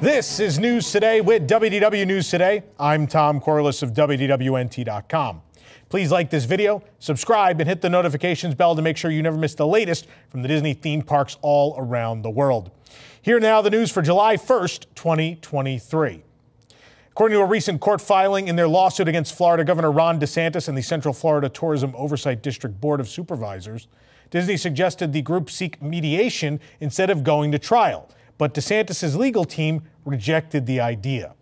This is News Today with WDW News Today. I'm Tom Corless of WDWNT.com. Please like this video, subscribe, and hit the notifications bell to make sure you never miss the latest from the Disney theme parks all around the world. Here now, the news for July 1st, 2023. According to a recent court filing in their lawsuit against Florida Governor Ron DeSantis and the Central Florida Tourism Oversight District Board of Supervisors, Disney suggested the group seek mediation instead of going to trial but DeSantis' legal team rejected the idea.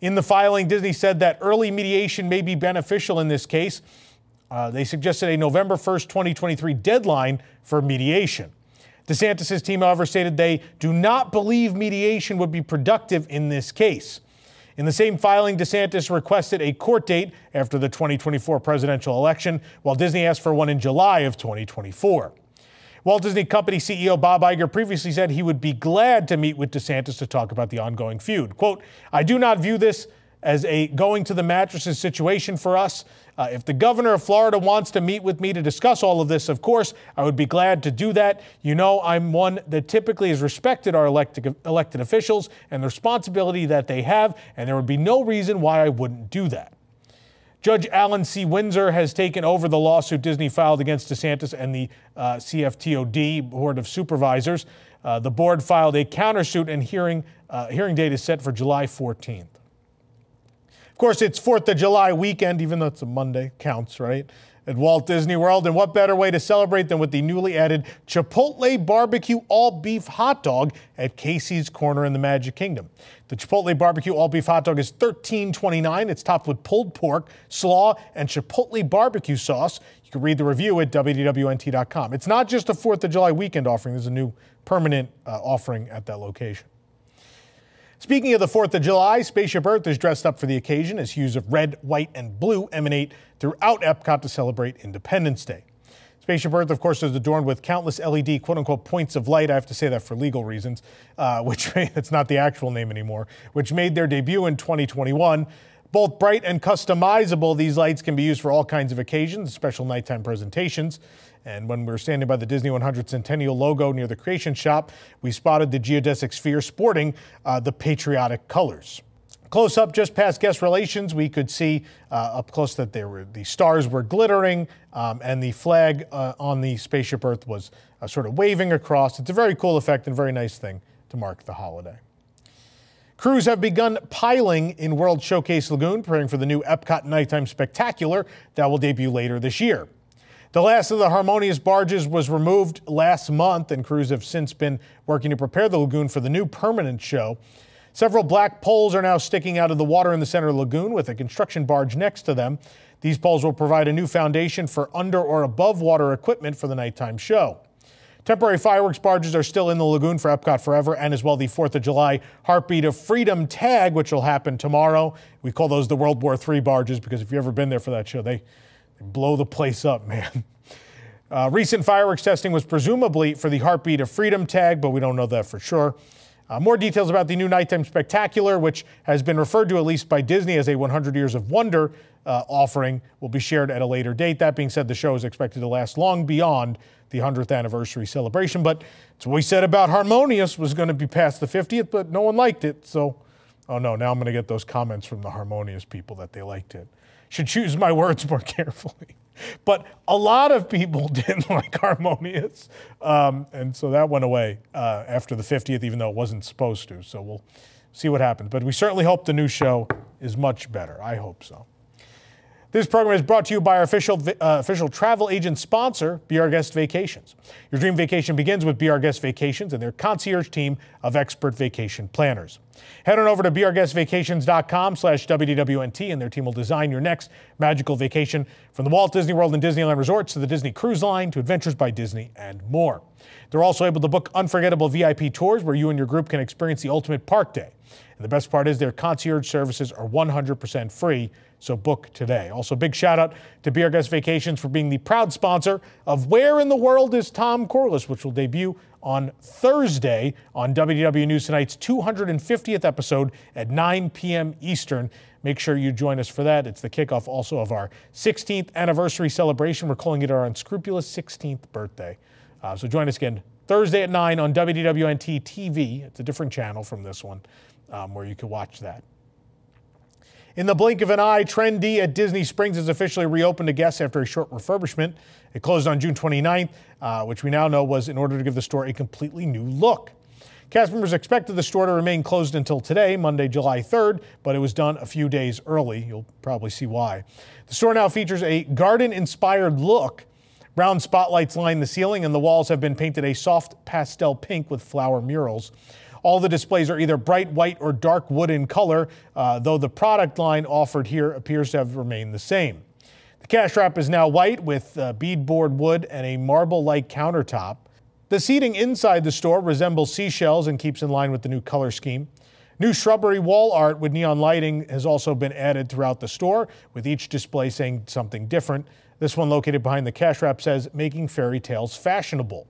In the filing, Disney said that early mediation may be beneficial in this case. Uh, they suggested a November 1st, 2023 deadline for mediation. DeSantis' team, however, stated they do not believe mediation would be productive in this case. In the same filing, DeSantis requested a court date after the 2024 presidential election, while Disney asked for one in July of 2024. Walt Disney Company CEO Bob Iger previously said he would be glad to meet with DeSantis to talk about the ongoing feud. Quote, I do not view this as a going to the mattresses situation for us. Uh, if the governor of Florida wants to meet with me to discuss all of this, of course, I would be glad to do that. You know, I'm one that typically has respected our elected, elected officials and the responsibility that they have, and there would be no reason why I wouldn't do that. Judge Allen C. Winsor has taken over the lawsuit Disney filed against DeSantis and the uh, CFTOD Board of Supervisors. Uh, the board filed a countersuit, and hearing uh, hearing date is set for July 14th. Of course, it's Fourth of July weekend, even though it's a Monday, counts, right? At Walt Disney World. And what better way to celebrate than with the newly added Chipotle Barbecue All Beef Hot Dog at Casey's Corner in the Magic Kingdom. The Chipotle Barbecue All Beef Hot Dog is $13.29. It's topped with pulled pork, slaw, and Chipotle barbecue sauce. You can read the review at WDWNT.com. It's not just a 4th of July weekend offering, there's a new permanent uh, offering at that location. Speaking of the 4th of July, Spaceship Earth is dressed up for the occasion as hues of red, white, and blue emanate throughout Epcot to celebrate Independence Day. Spaceship Earth, of course, is adorned with countless LED quote unquote points of light. I have to say that for legal reasons, uh, which that's not the actual name anymore, which made their debut in 2021. Both bright and customizable, these lights can be used for all kinds of occasions, special nighttime presentations. And when we were standing by the Disney 100 Centennial logo near the Creation Shop, we spotted the geodesic sphere sporting uh, the patriotic colors. Close up, just past guest relations, we could see uh, up close that there were the stars were glittering, um, and the flag uh, on the spaceship Earth was uh, sort of waving across. It's a very cool effect and very nice thing to mark the holiday. Crews have begun piling in World Showcase Lagoon, preparing for the new Epcot Nighttime Spectacular that will debut later this year. The last of the Harmonious barges was removed last month, and crews have since been working to prepare the lagoon for the new permanent show. Several black poles are now sticking out of the water in the center of the lagoon with a construction barge next to them. These poles will provide a new foundation for under or above water equipment for the nighttime show. Temporary fireworks barges are still in the lagoon for Epcot Forever and as well the 4th of July Heartbeat of Freedom tag, which will happen tomorrow. We call those the World War III barges because if you've ever been there for that show, they, blow the place up, man. Uh, recent fireworks testing was presumably for the Heartbeat of Freedom tag, but we don't know that for sure. Uh, more details about the new Nighttime Spectacular, which has been referred to at least by Disney as a 100 Years of Wonder uh, offering, will be shared at a later date. That being said, the show is expected to last long beyond the 100th anniversary celebration. But it's what we said about Harmonious was going to be past the 50th, but no one liked it. So, oh no, now I'm going to get those comments from the Harmonious people that they liked it should choose my words more carefully. But a lot of people didn't like Harmonious. Um, and so that went away uh, after the 50th, even though it wasn't supposed to. So we'll see what happens. But we certainly hope the new show is much better. I hope so. This program is brought to you by our official, uh, official travel agent sponsor, Be Our Guest Vacations. Your dream vacation begins with Be Our Guest Vacations and their concierge team of expert vacation planners. Head on over to beourguestvacations.com slash WDWNT and their team will design your next magical vacation from the Walt Disney World and Disneyland Resorts to the Disney Cruise Line to Adventures by Disney and more. They're also able to book unforgettable VIP tours where you and your group can experience the ultimate park day. And the best part is their concierge services are 100% free so book today. Also, big shout out to Be Our Guest Vacations for being the proud sponsor of Where in the World is Tom Corless, which will debut on Thursday on WDW News Tonight's 250th episode at 9 p.m. Eastern. Make sure you join us for that. It's the kickoff also of our 16th anniversary celebration. We're calling it our unscrupulous 16th birthday. Uh, so join us again Thursday at 9 on WDWNT TV. It's a different channel from this one um, where you can watch that. In the blink of an eye, Trendy at Disney Springs is officially reopened to guests after a short refurbishment. It closed on June 29th, uh, which we now know was in order to give the store a completely new look. Cast members expected the store to remain closed until today, Monday, July 3rd, but it was done a few days early. You'll probably see why. The store now features a garden inspired look. Brown spotlights line the ceiling, and the walls have been painted a soft pastel pink with flower murals. All the displays are either bright white or dark wood in color, uh, though the product line offered here appears to have remained the same. The cash wrap is now white with uh, beadboard wood and a marble like countertop. The seating inside the store resembles seashells and keeps in line with the new color scheme. New shrubbery wall art with neon lighting has also been added throughout the store, with each display saying something different. This one, located behind the cash wrap, says making fairy tales fashionable.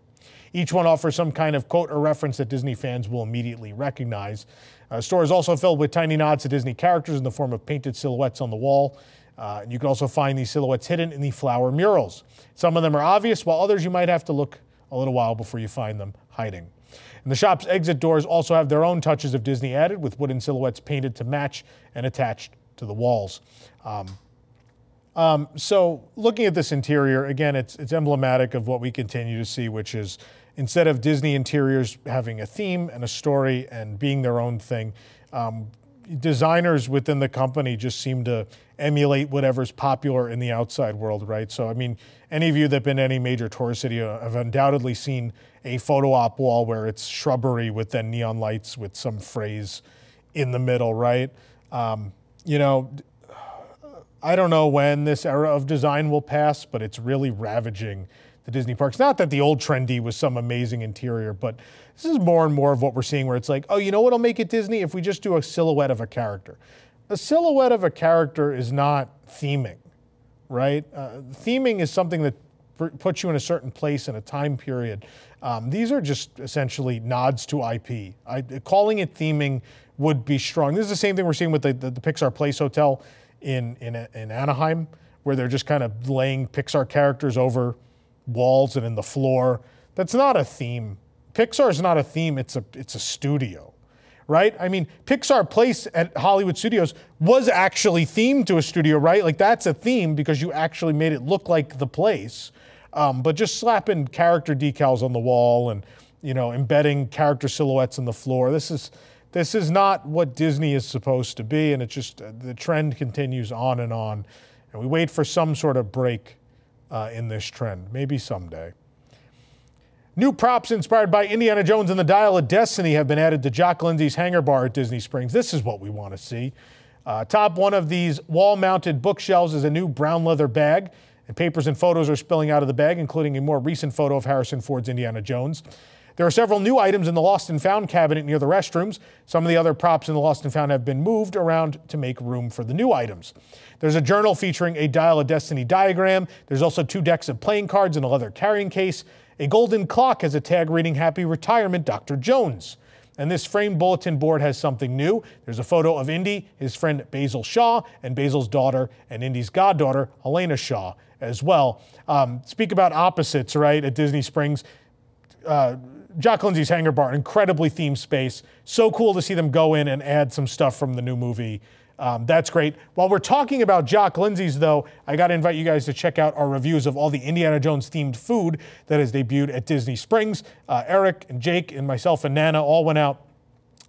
Each one offers some kind of quote or reference that Disney fans will immediately recognize. Uh, store is also filled with tiny nods to Disney characters in the form of painted silhouettes on the wall. Uh, you can also find these silhouettes hidden in the flower murals. Some of them are obvious, while others you might have to look a little while before you find them hiding. And the shop's exit doors also have their own touches of Disney added, with wooden silhouettes painted to match and attached to the walls. Um, um, so, looking at this interior, again, it's, it's emblematic of what we continue to see, which is instead of Disney interiors having a theme and a story and being their own thing, um, designers within the company just seem to emulate whatever's popular in the outside world, right? So, I mean, any of you that have been to any major tourist city have undoubtedly seen a photo op wall where it's shrubbery with then neon lights with some phrase in the middle, right? Um, you know, I don't know when this era of design will pass, but it's really ravaging the Disney parks. Not that the old trendy was some amazing interior, but this is more and more of what we're seeing where it's like, oh, you know what'll make it Disney? If we just do a silhouette of a character. A silhouette of a character is not theming, right? Uh, theming is something that puts you in a certain place in a time period. Um, these are just essentially nods to IP. I, calling it theming would be strong. This is the same thing we're seeing with the, the, the Pixar Place Hotel in, in, in Anaheim, where they're just kind of laying Pixar characters over walls and in the floor. That's not a theme. Pixar is not a theme, it's a, it's a studio, right? I mean, Pixar Place at Hollywood Studios was actually themed to a studio, right? Like that's a theme because you actually made it look like the place. Um, but just slapping character decals on the wall and, you know, embedding character silhouettes in the floor, this is, this is not what Disney is supposed to be. And it's just, the trend continues on and on. And we wait for some sort of break uh, in this trend, maybe someday. New props inspired by Indiana Jones and the Dial of Destiny have been added to Jock Lindsey's hangar bar at Disney Springs. This is what we want to see. Uh, top one of these wall mounted bookshelves is a new brown leather bag, and papers and photos are spilling out of the bag, including a more recent photo of Harrison Ford's Indiana Jones. There are several new items in the Lost and Found cabinet near the restrooms. Some of the other props in the Lost and Found have been moved around to make room for the new items. There's a journal featuring a Dial of Destiny diagram. There's also two decks of playing cards and a leather carrying case. A golden clock has a tag reading Happy Retirement, Dr. Jones. And this framed bulletin board has something new. There's a photo of Indy, his friend Basil Shaw, and Basil's daughter and Indy's goddaughter, Helena Shaw, as well. Um, speak about opposites, right, at Disney Springs. Uh, Jock Lindsey's Hangar Bar, incredibly themed space. So cool to see them go in and add some stuff from the new movie. Um, that's great. While we're talking about Jock Lindsey's, though, I got to invite you guys to check out our reviews of all the Indiana Jones themed food that has debuted at Disney Springs. Uh, Eric and Jake and myself and Nana all went out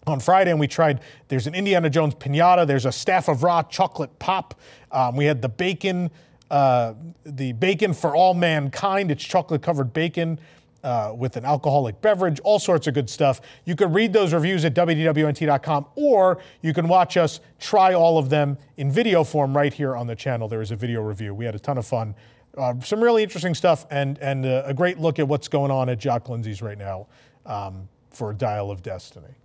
on Friday and we tried. There's an Indiana Jones pinata. There's a staff of Ra chocolate pop. Um, we had the bacon, uh, the bacon for all mankind. It's chocolate covered bacon uh, with an alcoholic beverage, all sorts of good stuff. You can read those reviews at WDWNT.com or you can watch us try all of them in video form right here on the channel. There is a video review. We had a ton of fun. Uh, some really interesting stuff and, and uh, a great look at what's going on at Jock Lindsey's right now um, for Dial of Destiny.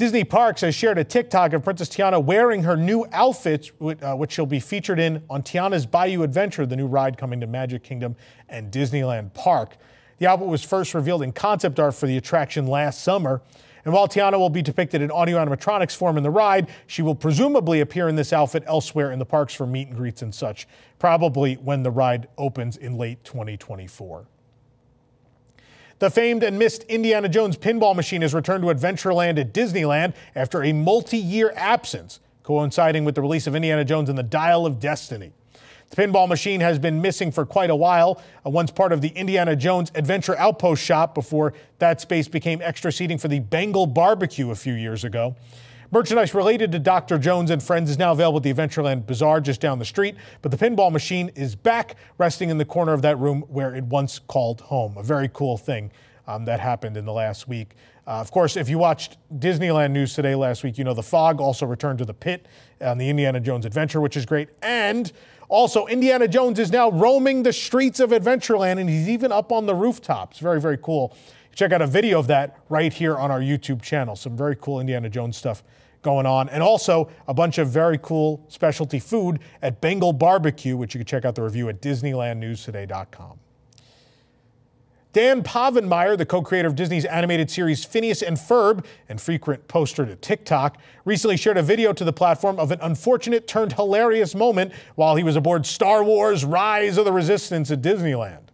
Disney Parks has shared a TikTok of Princess Tiana wearing her new outfit, uh, which she'll be featured in on Tiana's Bayou Adventure, the new ride coming to Magic Kingdom and Disneyland Park. The outfit was first revealed in concept art for the attraction last summer. And while Tiana will be depicted in audio animatronics form in the ride, she will presumably appear in this outfit elsewhere in the parks for meet and greets and such, probably when the ride opens in late 2024. The famed and missed Indiana Jones pinball machine has returned to Adventureland at Disneyland after a multi year absence, coinciding with the release of Indiana Jones and the Dial of Destiny. The pinball machine has been missing for quite a while, uh, once part of the Indiana Jones Adventure Outpost shop before that space became extra seating for the Bengal barbecue a few years ago. Merchandise related to Dr. Jones and Friends is now available at the Adventureland Bazaar just down the street, but the pinball machine is back, resting in the corner of that room where it once called home. A very cool thing um, that happened in the last week. Uh, of course, if you watched Disneyland news today last week, you know the fog also returned to the pit on the Indiana Jones adventure, which is great. And also, Indiana Jones is now roaming the streets of Adventureland, and he's even up on the rooftops. Very, very cool. Check out a video of that right here on our YouTube channel. Some very cool Indiana Jones stuff going on. And also a bunch of very cool specialty food at Bengal Barbecue, which you can check out the review at DisneylandNewsToday.com. Dan Povenmire, the co-creator of Disney's animated series Phineas and Ferb and frequent poster to TikTok, recently shared a video to the platform of an unfortunate turned hilarious moment while he was aboard Star Wars Rise of the Resistance at Disneyland.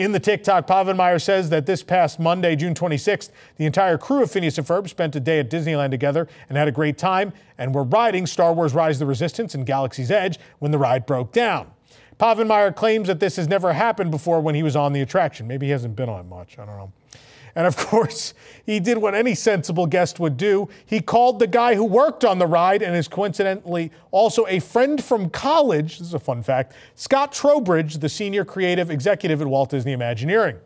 In the TikTok, Povenmire says that this past Monday, June 26th, the entire crew of Phineas and Ferb spent a day at Disneyland together and had a great time and were riding Star Wars Rise of the Resistance and Galaxy's Edge when the ride broke down. Povenmire claims that this has never happened before when he was on the attraction. Maybe he hasn't been on it much. I don't know. And of course, he did what any sensible guest would do. He called the guy who worked on the ride and is coincidentally also a friend from college. This is a fun fact Scott Trowbridge, the senior creative executive at Walt Disney Imagineering.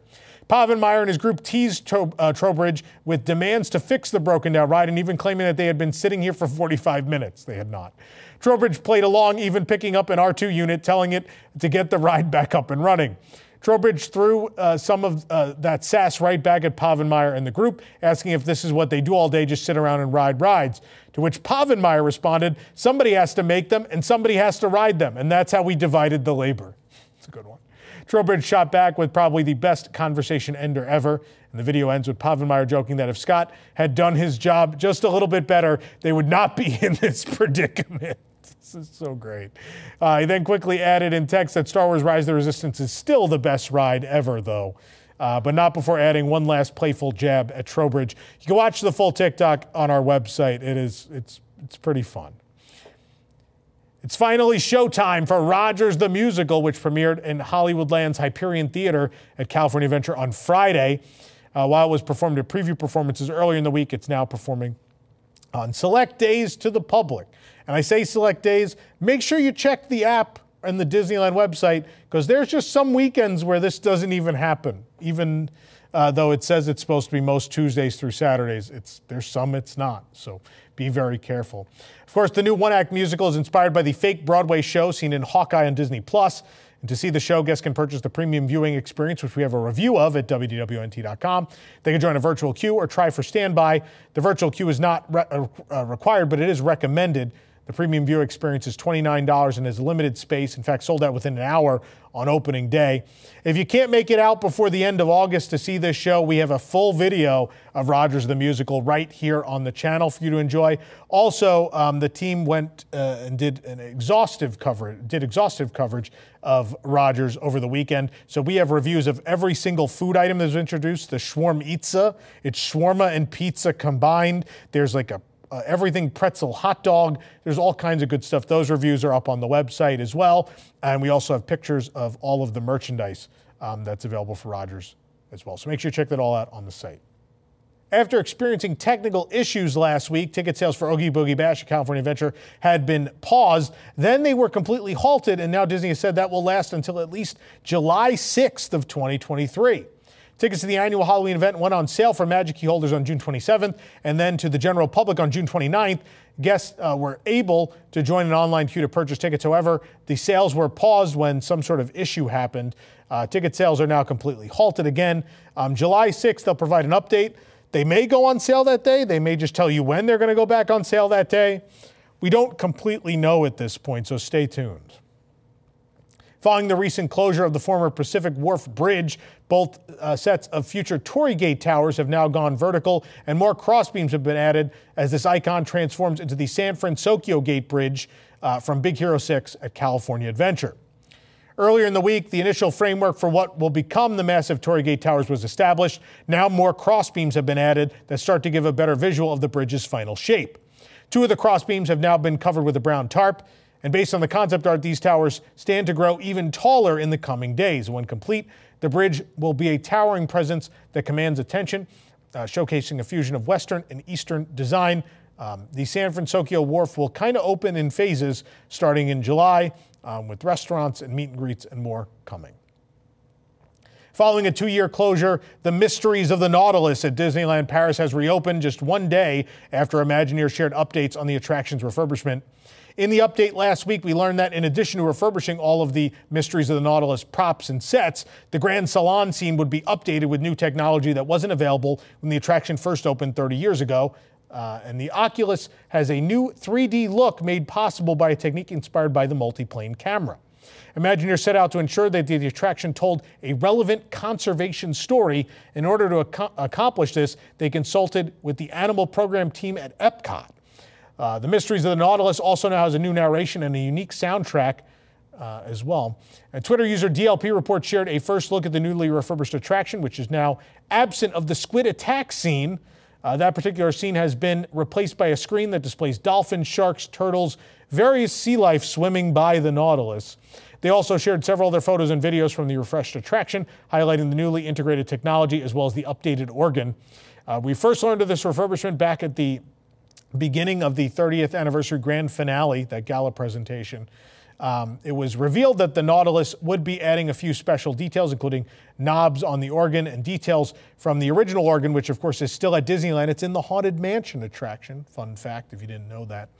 Povenmire and his group teased uh, Trowbridge with demands to fix the broken down ride and even claiming that they had been sitting here for 45 minutes. They had not. Trowbridge played along, even picking up an R2 unit, telling it to get the ride back up and running. Trowbridge threw uh, some of uh, that sass right back at Povenmire and the group, asking if this is what they do all day, just sit around and ride rides. To which Povenmire responded, Somebody has to make them and somebody has to ride them, and that's how we divided the labor. It's a good one. Trowbridge shot back with probably the best conversation ender ever. And the video ends with Povenmire joking that if Scott had done his job just a little bit better, they would not be in this predicament. This is so great. Uh, he then quickly added in text that Star Wars Rise of the Resistance is still the best ride ever, though. Uh, but not before adding one last playful jab at Trowbridge. You can watch the full TikTok on our website. It is it's it's pretty fun. It's finally showtime for Rogers the Musical, which premiered in Hollywoodland's Hyperion Theater at California Adventure on Friday. Uh, while it was performed at preview performances earlier in the week, it's now performing on select days to the public. And I say select days, make sure you check the app and the Disneyland website because there's just some weekends where this doesn't even happen. Even uh, though it says it's supposed to be most Tuesdays through Saturdays, it's there's some it's not. So be very careful. Of course, the new one-act musical is inspired by the fake Broadway show seen in Hawkeye on Disney Plus. And to see the show, guests can purchase the premium viewing experience, which we have a review of at WDWNT.com. They can join a virtual queue or try for standby. The virtual queue is not re- uh, uh required, but it is recommended. The premium view experience is $29 and has limited space. In fact, sold out within an hour on opening day. If you can't make it out before the end of August to see this show, we have a full video of Rogers the Musical right here on the channel for you to enjoy. Also, um, the team went uh, and did an exhaustive coverage, did exhaustive coverage of Rogers over the weekend. So we have reviews of every single food item that was introduced. The shawarma pizza, it's shawarma and pizza combined. There's like a uh, everything pretzel hot dog. There's all kinds of good stuff. Those reviews are up on the website as well. And we also have pictures of all of the merchandise um, that's available for Rogers as well. So make sure you check that all out on the site. After experiencing technical issues last week, ticket sales for Oogie Boogie Bash at California Adventure had been paused. Then they were completely halted, and now Disney has said that will last until at least July 6th of 2023. Tickets to the annual Halloween event went on sale for Magic Key holders on June 27th, and then to the general public on June 29th. Guests uh, were able to join an online queue to purchase tickets. However, the sales were paused when some sort of issue happened. Uh, ticket sales are now completely halted again. Um, July 6th, they'll provide an update. They may go on sale that day. They may just tell you when they're going to go back on sale that day. We don't completely know at this point, so stay tuned. Following the recent closure of the former Pacific Wharf Bridge, both uh, sets of future Torii Gate towers have now gone vertical, and more crossbeams have been added as this icon transforms into the San Fransokyo Gate Bridge uh, from Big Hero 6 at California Adventure. Earlier in the week, the initial framework for what will become the massive Torii Gate Towers was established. Now more crossbeams have been added that start to give a better visual of the bridge's final shape. Two of the crossbeams have now been covered with a brown tarp, and based on the concept art, these towers stand to grow even taller in the coming days. When complete, the bridge will be a towering presence that commands attention, uh, showcasing a fusion of Western and Eastern design. Um, the San Francisco Wharf will kind of open in phases starting in July um, with restaurants and meet and greets and more coming. Following a two year closure, the Mysteries of the Nautilus at Disneyland Paris has reopened just one day after Imagineers shared updates on the attraction's refurbishment. In the update last week, we learned that in addition to refurbishing all of the Mysteries of the Nautilus props and sets, the Grand Salon scene would be updated with new technology that wasn't available when the attraction first opened 30 years ago. Uh, and the Oculus has a new 3D look made possible by a technique inspired by the multiplane camera. Imagineers set out to ensure that the attraction told a relevant conservation story. In order to ac- accomplish this, they consulted with the animal program team at Epcot. Uh, the Mysteries of the Nautilus also now has a new narration and a unique soundtrack uh, as well. And Twitter user DLP Report shared a first look at the newly refurbished attraction, which is now absent of the squid attack scene. Uh, that particular scene has been replaced by a screen that displays dolphins, sharks, turtles, various sea life swimming by the Nautilus. They also shared several other photos and videos from the refreshed attraction, highlighting the newly integrated technology as well as the updated organ. Uh, we first learned of this refurbishment back at the beginning of the 30th anniversary grand finale, that gala presentation. Um, it was revealed that the Nautilus would be adding a few special details, including knobs on the organ and details from the original organ, which of course is still at Disneyland. It's in the Haunted Mansion attraction. Fun fact if you didn't know that.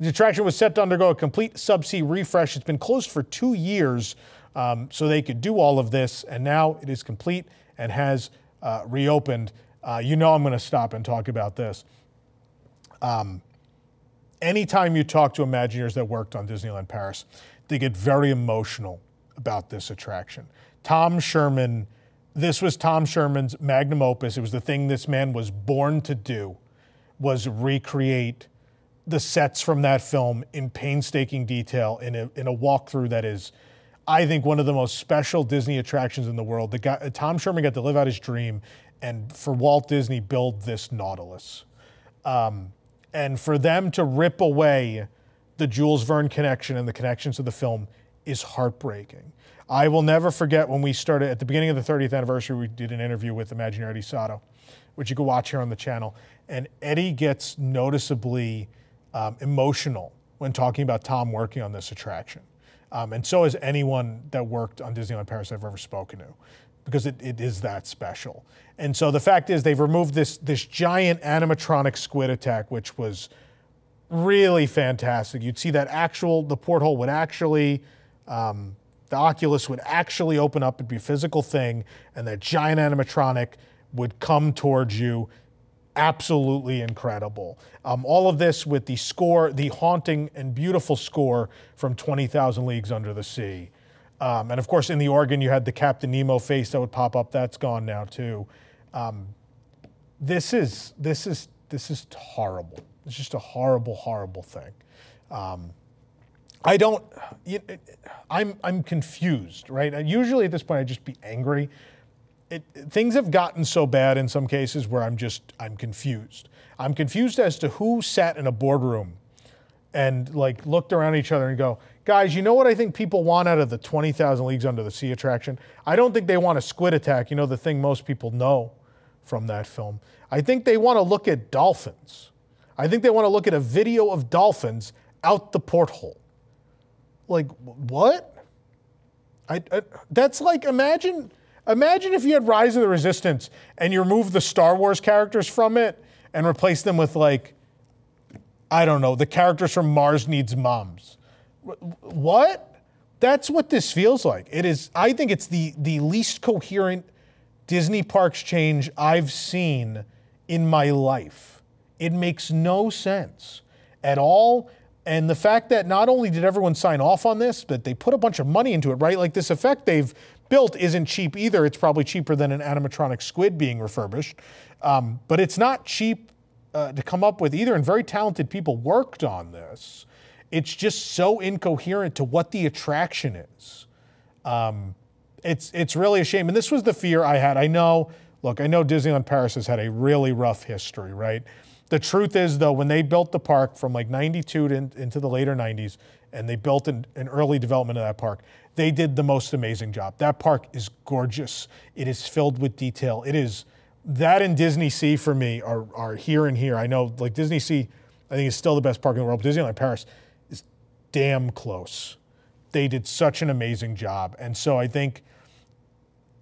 The attraction was set to undergo a complete subsea refresh. It's been closed for two years um, so they could do all of this, and now it is complete and has uh, reopened. Uh, you know I'm going to stop and talk about this. Um, anytime you talk to Imagineers that worked on Disneyland Paris, they get very emotional about this attraction. Tom Scherman, this was Tom Scherman's magnum opus. It was the thing this man was born to do, was recreate the sets from that film in painstaking detail in a, in a walkthrough that is, I think, one of the most special Disney attractions in the world. The guy, Tom Scherman got to live out his dream and for Walt Disney build this Nautilus. Um, and for them to rip away the Jules Verne connection and the connections of the film is heartbreaking. I will never forget when we started at the beginning of the 30th anniversary, we did an interview with Imagineer Eddie Sotto, which you can watch here on the channel. And Eddie gets noticeably um, emotional when talking about Tom working on this attraction. Um, and so has anyone that worked on Disneyland Paris I've ever spoken to because it, it is that special. And so the fact is, they've removed this, this giant animatronic squid attack, which was really fantastic. You'd see that actual, the porthole would actually, um, the Oculus would actually open up, it'd be a physical thing, and that giant animatronic would come towards you. Absolutely incredible. Um, all of this with the score, the haunting and beautiful score from 20,000 Leagues Under the Sea. Um, and of course, in the organ, you had the Captain Nemo face that would pop up. That's gone now too. Um, this is this is this is horrible. It's just a horrible, horrible thing. Um, I don't. I'm I'm confused, right? Usually at this point, I'd just be angry. It, things have gotten so bad in some cases where I'm just I'm confused. I'm confused as to who sat in a boardroom and like looked around each other and go, guys, you know what I think people want out of the 20,000 Leagues Under the Sea attraction? I don't think they want a squid attack, you know, the thing most people know from that film. I think they want to look at dolphins. I think they want to look at a video of dolphins out the porthole. Like, what? I, I, that's like, imagine, imagine if you had Rise of the Resistance and you remove the Star Wars characters from it and replace them with like I don't know, the characters from Mars Needs Moms. What? That's what this feels like. It is, I think it's the, the least coherent Disney parks change I've seen in my life. It makes no sense at all. And the fact that not only did everyone sign off on this, but they put a bunch of money into it, right? Like this effect they've built isn't cheap either. It's probably cheaper than an animatronic squid being refurbished. Um, but it's not cheap uh, to come up with either, and very talented people worked on this. It's just so incoherent to what the attraction is. Um, it's it's really a shame, and this was the fear I had. I know, look, I know Disneyland Paris has had a really rough history, right? The truth is, though, when they built the park from like '92 to in, into the later '90s, and they built an, an early development of that park, they did the most amazing job. That park is gorgeous. It is filled with detail. It is that and Disney Sea for me are are here and here. I know, like Disney Sea, I think is still the best park in the world. Disneyland Paris is damn close. They did such an amazing job, and so I think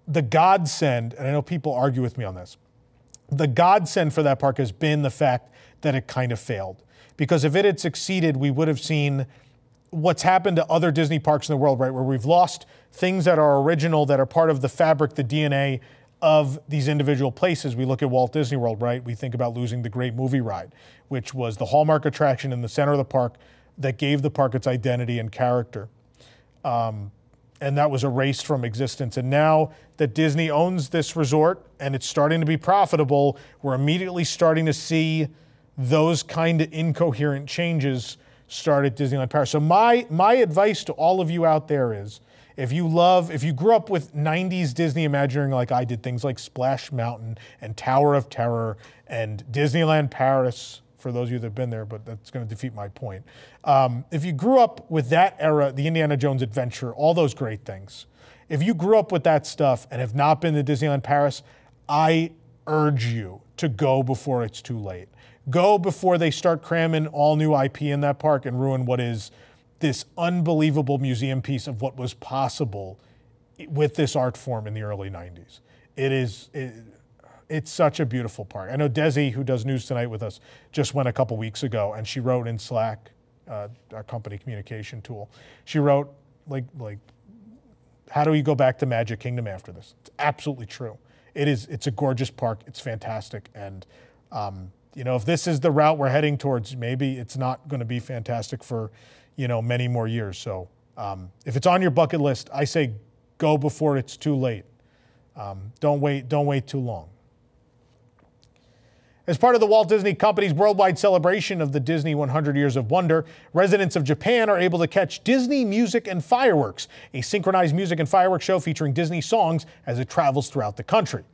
the godsend, and I know people argue with me on this, the godsend for that park has been the fact that it kind of failed. Because if it had succeeded, we would have seen what's happened to other Disney parks in the world, right? Where we've lost things that are original, that are part of the fabric, the DNA of these individual places. We look at Walt Disney World, right? We think about losing the great movie ride, which was the hallmark attraction in the center of the park that gave the park its identity and character. Um, and that was erased from existence. And now that Disney owns this resort and it's starting to be profitable, we're immediately starting to see those kind of incoherent changes start at Disneyland Paris. So my my advice to all of you out there is if you love, if you grew up with 90s Disney Imagineering like I did, things like Splash Mountain and Tower of Terror and Disneyland Paris, for those of you that have been there, but that's going to defeat my point. Um, if you grew up with that era, the Indiana Jones adventure, all those great things, if you grew up with that stuff and have not been to Disneyland Paris, I urge you to go before it's too late. Go before they start cramming all new IP in that park and ruin what is this unbelievable museum piece of what was possible with this art form in the early 90s. It is. It, it's such a beautiful park. I know Desi, who does news tonight with us, just went a couple weeks ago, and she wrote in Slack, uh, our company communication tool. She wrote like like, how do we go back to Magic Kingdom after this? It's absolutely true. It is. It's a gorgeous park. It's fantastic, and um, you know if this is the route we're heading towards, maybe it's not going to be fantastic for you know many more years. So um, if it's on your bucket list, I say go before it's too late. Um, don't wait. Don't wait too long. As part of the Walt Disney Company's worldwide celebration of the Disney 100 Years of Wonder, residents of Japan are able to catch Disney Music and Fireworks, a synchronized music and fireworks show featuring Disney songs as it travels throughout the country.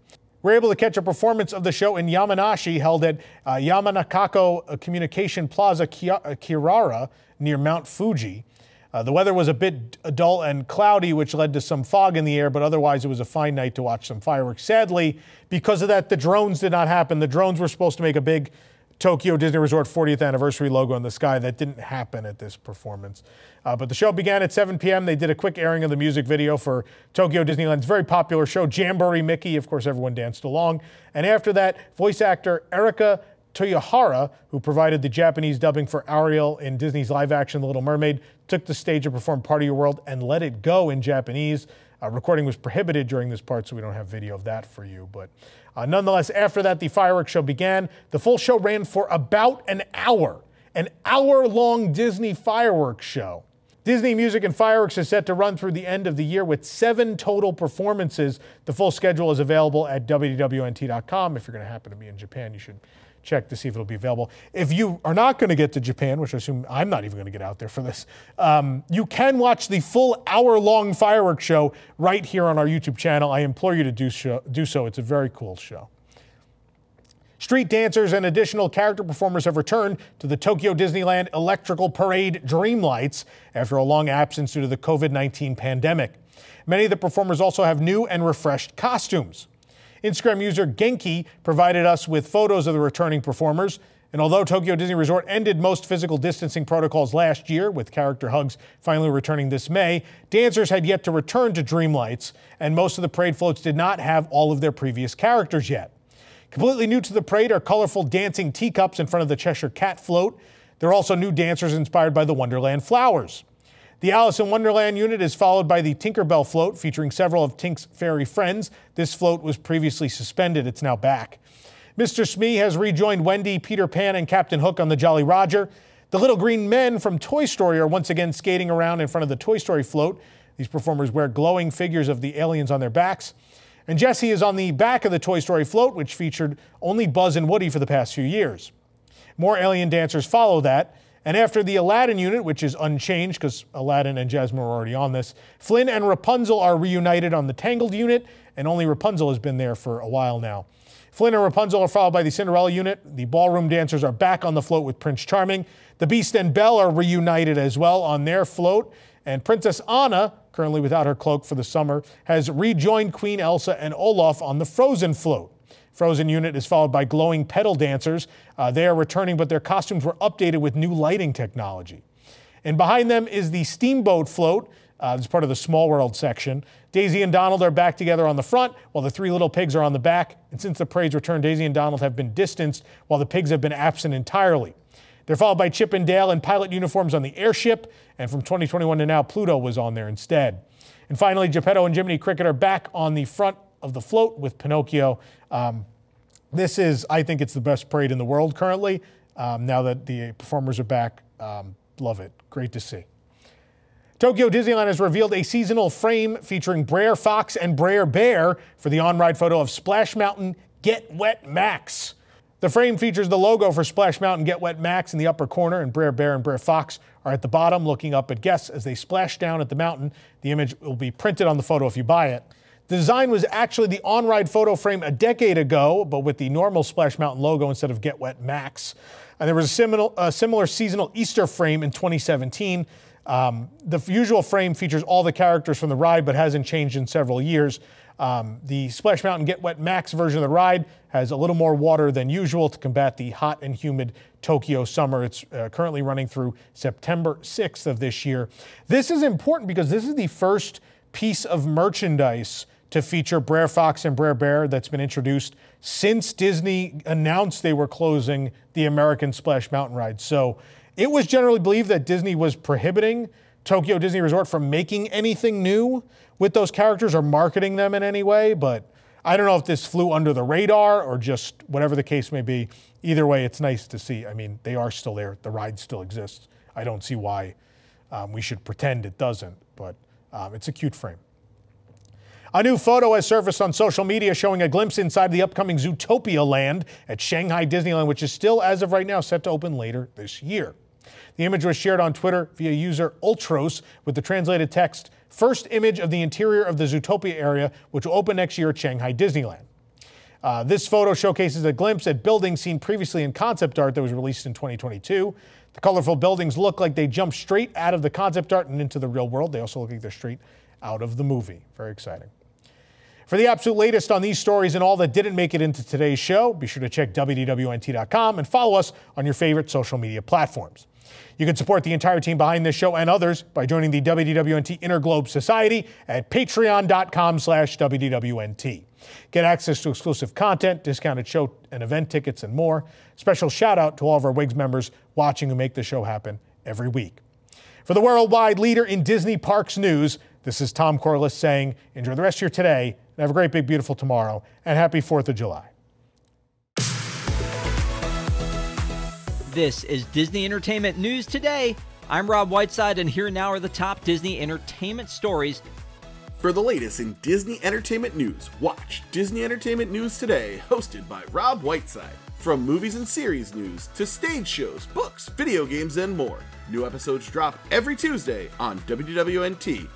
We're able to catch a performance of the show in Yamanashi held at uh, Yamanakako Communication Plaza, Kirara, near Mount Fuji. Uh, the weather was a bit dull and cloudy, which led to some fog in the air, but otherwise it was a fine night to watch some fireworks. Sadly, because of that, the drones did not happen. The drones were supposed to make a big Tokyo Disney Resort 40th anniversary logo in the sky. That didn't happen at this performance. Uh, but the show began at 7 p.m. They did a quick airing of the music video for Tokyo Disneyland's very popular show, Jamboree Mickey. Of course, everyone danced along. And after that, voice actor Erika Toyohara, who provided the Japanese dubbing for Ariel in Disney's live action The Little Mermaid, took the stage to perform Part of Your World and Let It Go in Japanese. Uh, recording was prohibited during this part, so we don't have video of that for you. But uh, nonetheless, after that, the fireworks show began. The full show ran for about an hour, an hour long Disney fireworks show. Disney Music and Fireworks is set to run through the end of the year with seven total performances. The full schedule is available at WDWNT.com. If you're going to happen to be in Japan, you should check to see if it'll be available. If you are not going to get to Japan, which I assume I'm not even going to get out there for this, um, you can watch the full hour long fireworks show right here on our YouTube channel. I implore you to do, show, do so. It's a very cool show. Street dancers and additional character performers have returned to the Tokyo Disneyland Electrical Parade Dreamlights after a long absence due to the COVID 19 pandemic. Many of the performers also have new and refreshed costumes. Instagram user Genki provided us with photos of the returning performers. And although Tokyo Disney Resort ended most physical distancing protocols last year, with character hugs finally returning this May, dancers had yet to return to Dreamlights, and most of the parade floats did not have all of their previous characters yet. Completely new to the parade are colorful dancing teacups in front of the Cheshire Cat float. There are also new dancers inspired by the Wonderland flowers. The Alice in Wonderland unit is followed by the Tinkerbell float featuring several of Tink's fairy friends. This float was previously suspended, it's now back. Mr. Smee has rejoined Wendy, Peter Pan, and Captain Hook on the Jolly Roger. The little green men from Toy Story are once again skating around in front of the Toy Story float. These performers wear glowing figures of the aliens on their backs. And Jessie is on the back of the Toy Story float, which featured only Buzz and Woody for the past few years. More alien dancers follow that. And after the Aladdin unit, which is unchanged because Aladdin and Jasmine were already on this, Flynn and Rapunzel are reunited on the Tangled unit, and only Rapunzel has been there for a while now. Flynn and Rapunzel are followed by the Cinderella unit. The ballroom dancers are back on the float with Prince Charming. The Beast and Belle are reunited as well on their float. And Princess Anna, currently without her cloak for the summer, has rejoined Queen Elsa and Olaf on the Frozen float. Frozen unit is followed by glowing petal dancers. Uh, they are returning, but their costumes were updated with new lighting technology. And behind them is the steamboat float. Uh, is part of the Small World section. Daisy and Donald are back together on the front, while the three little pigs are on the back. And since the parade's return, Daisy and Donald have been distanced, while the pigs have been absent entirely. They're followed by Chip and Dale in pilot uniforms on the airship, and from 2021 to now, Pluto was on there instead. And finally, Geppetto and Jiminy Cricket are back on the front of the float with Pinocchio. Um, this is, I think, it's the best parade in the world currently. Um, now that the performers are back, um, love it. Great to see. Tokyo Disneyland has revealed a seasonal frame featuring Brer Fox and Brer Bear for the on-ride photo of Splash Mountain Get Wet Max. The frame features the logo for Splash Mountain Get Wet Max in the upper corner, and Brer Bear and Brer Fox are at the bottom looking up at guests as they splash down at the mountain. The image will be printed on the photo if you buy it. The design was actually the on ride photo frame a decade ago, but with the normal Splash Mountain logo instead of Get Wet Max. And there was a similar, a similar seasonal Easter frame in 2017. Um, the usual frame features all the characters from the ride, but hasn't changed in several years. Um, the Splash Mountain Get Wet Max version of the ride has a little more water than usual to combat the hot and humid Tokyo summer. It's uh, currently running through September 6th of this year. This is important because this is the first piece of merchandise to feature Brer Fox and Brer Bear that's been introduced since Disney announced they were closing the American Splash Mountain ride. So it was generally believed that Disney was prohibiting Tokyo Disney Resort from making anything new with those characters or marketing them in any way, but I don't know if this flew under the radar or just whatever the case may be. Either way, it's nice to see. I mean, they are still there. The ride still exists. I don't see why um, we should pretend it doesn't, but um, it's a cute frame. A new photo has surfaced on social media showing a glimpse inside the upcoming Zootopia land at Shanghai Disneyland, which is still, as of right now, set to open later this year. The image was shared on Twitter via user Ultros with the translated text First image of the interior of the Zootopia area, which will open next year at Shanghai Disneyland. Uh, this photo showcases a glimpse at buildings seen previously in concept art that was released in 2022. The colorful buildings look like they jump straight out of the concept art and into the real world. They also look like they're straight out of the movie. Very exciting. For the absolute latest on these stories and all that didn't make it into today's show, be sure to check WDWNT.com and follow us on your favorite social media platforms. You can support the entire team behind this show and others by joining the WDWNT Interglobe Society at patreon.com slash WDWNT. Get access to exclusive content, discounted show and event tickets, and more. Special shout out to all of our WIGS members watching who make the show happen every week. For the worldwide leader in Disney Parks news, this is Tom Corless saying, enjoy the rest of your today have a great, big, beautiful tomorrow, and happy 4th of July. This is Disney Entertainment News Today. I'm Rob Whiteside, and here now are the top Disney entertainment stories. For the latest in Disney entertainment news, watch Disney Entertainment News Today, hosted by Rob Whiteside. From movies and series news to stage shows, books, video games, and more. New episodes drop every Tuesday on WWNT.tv.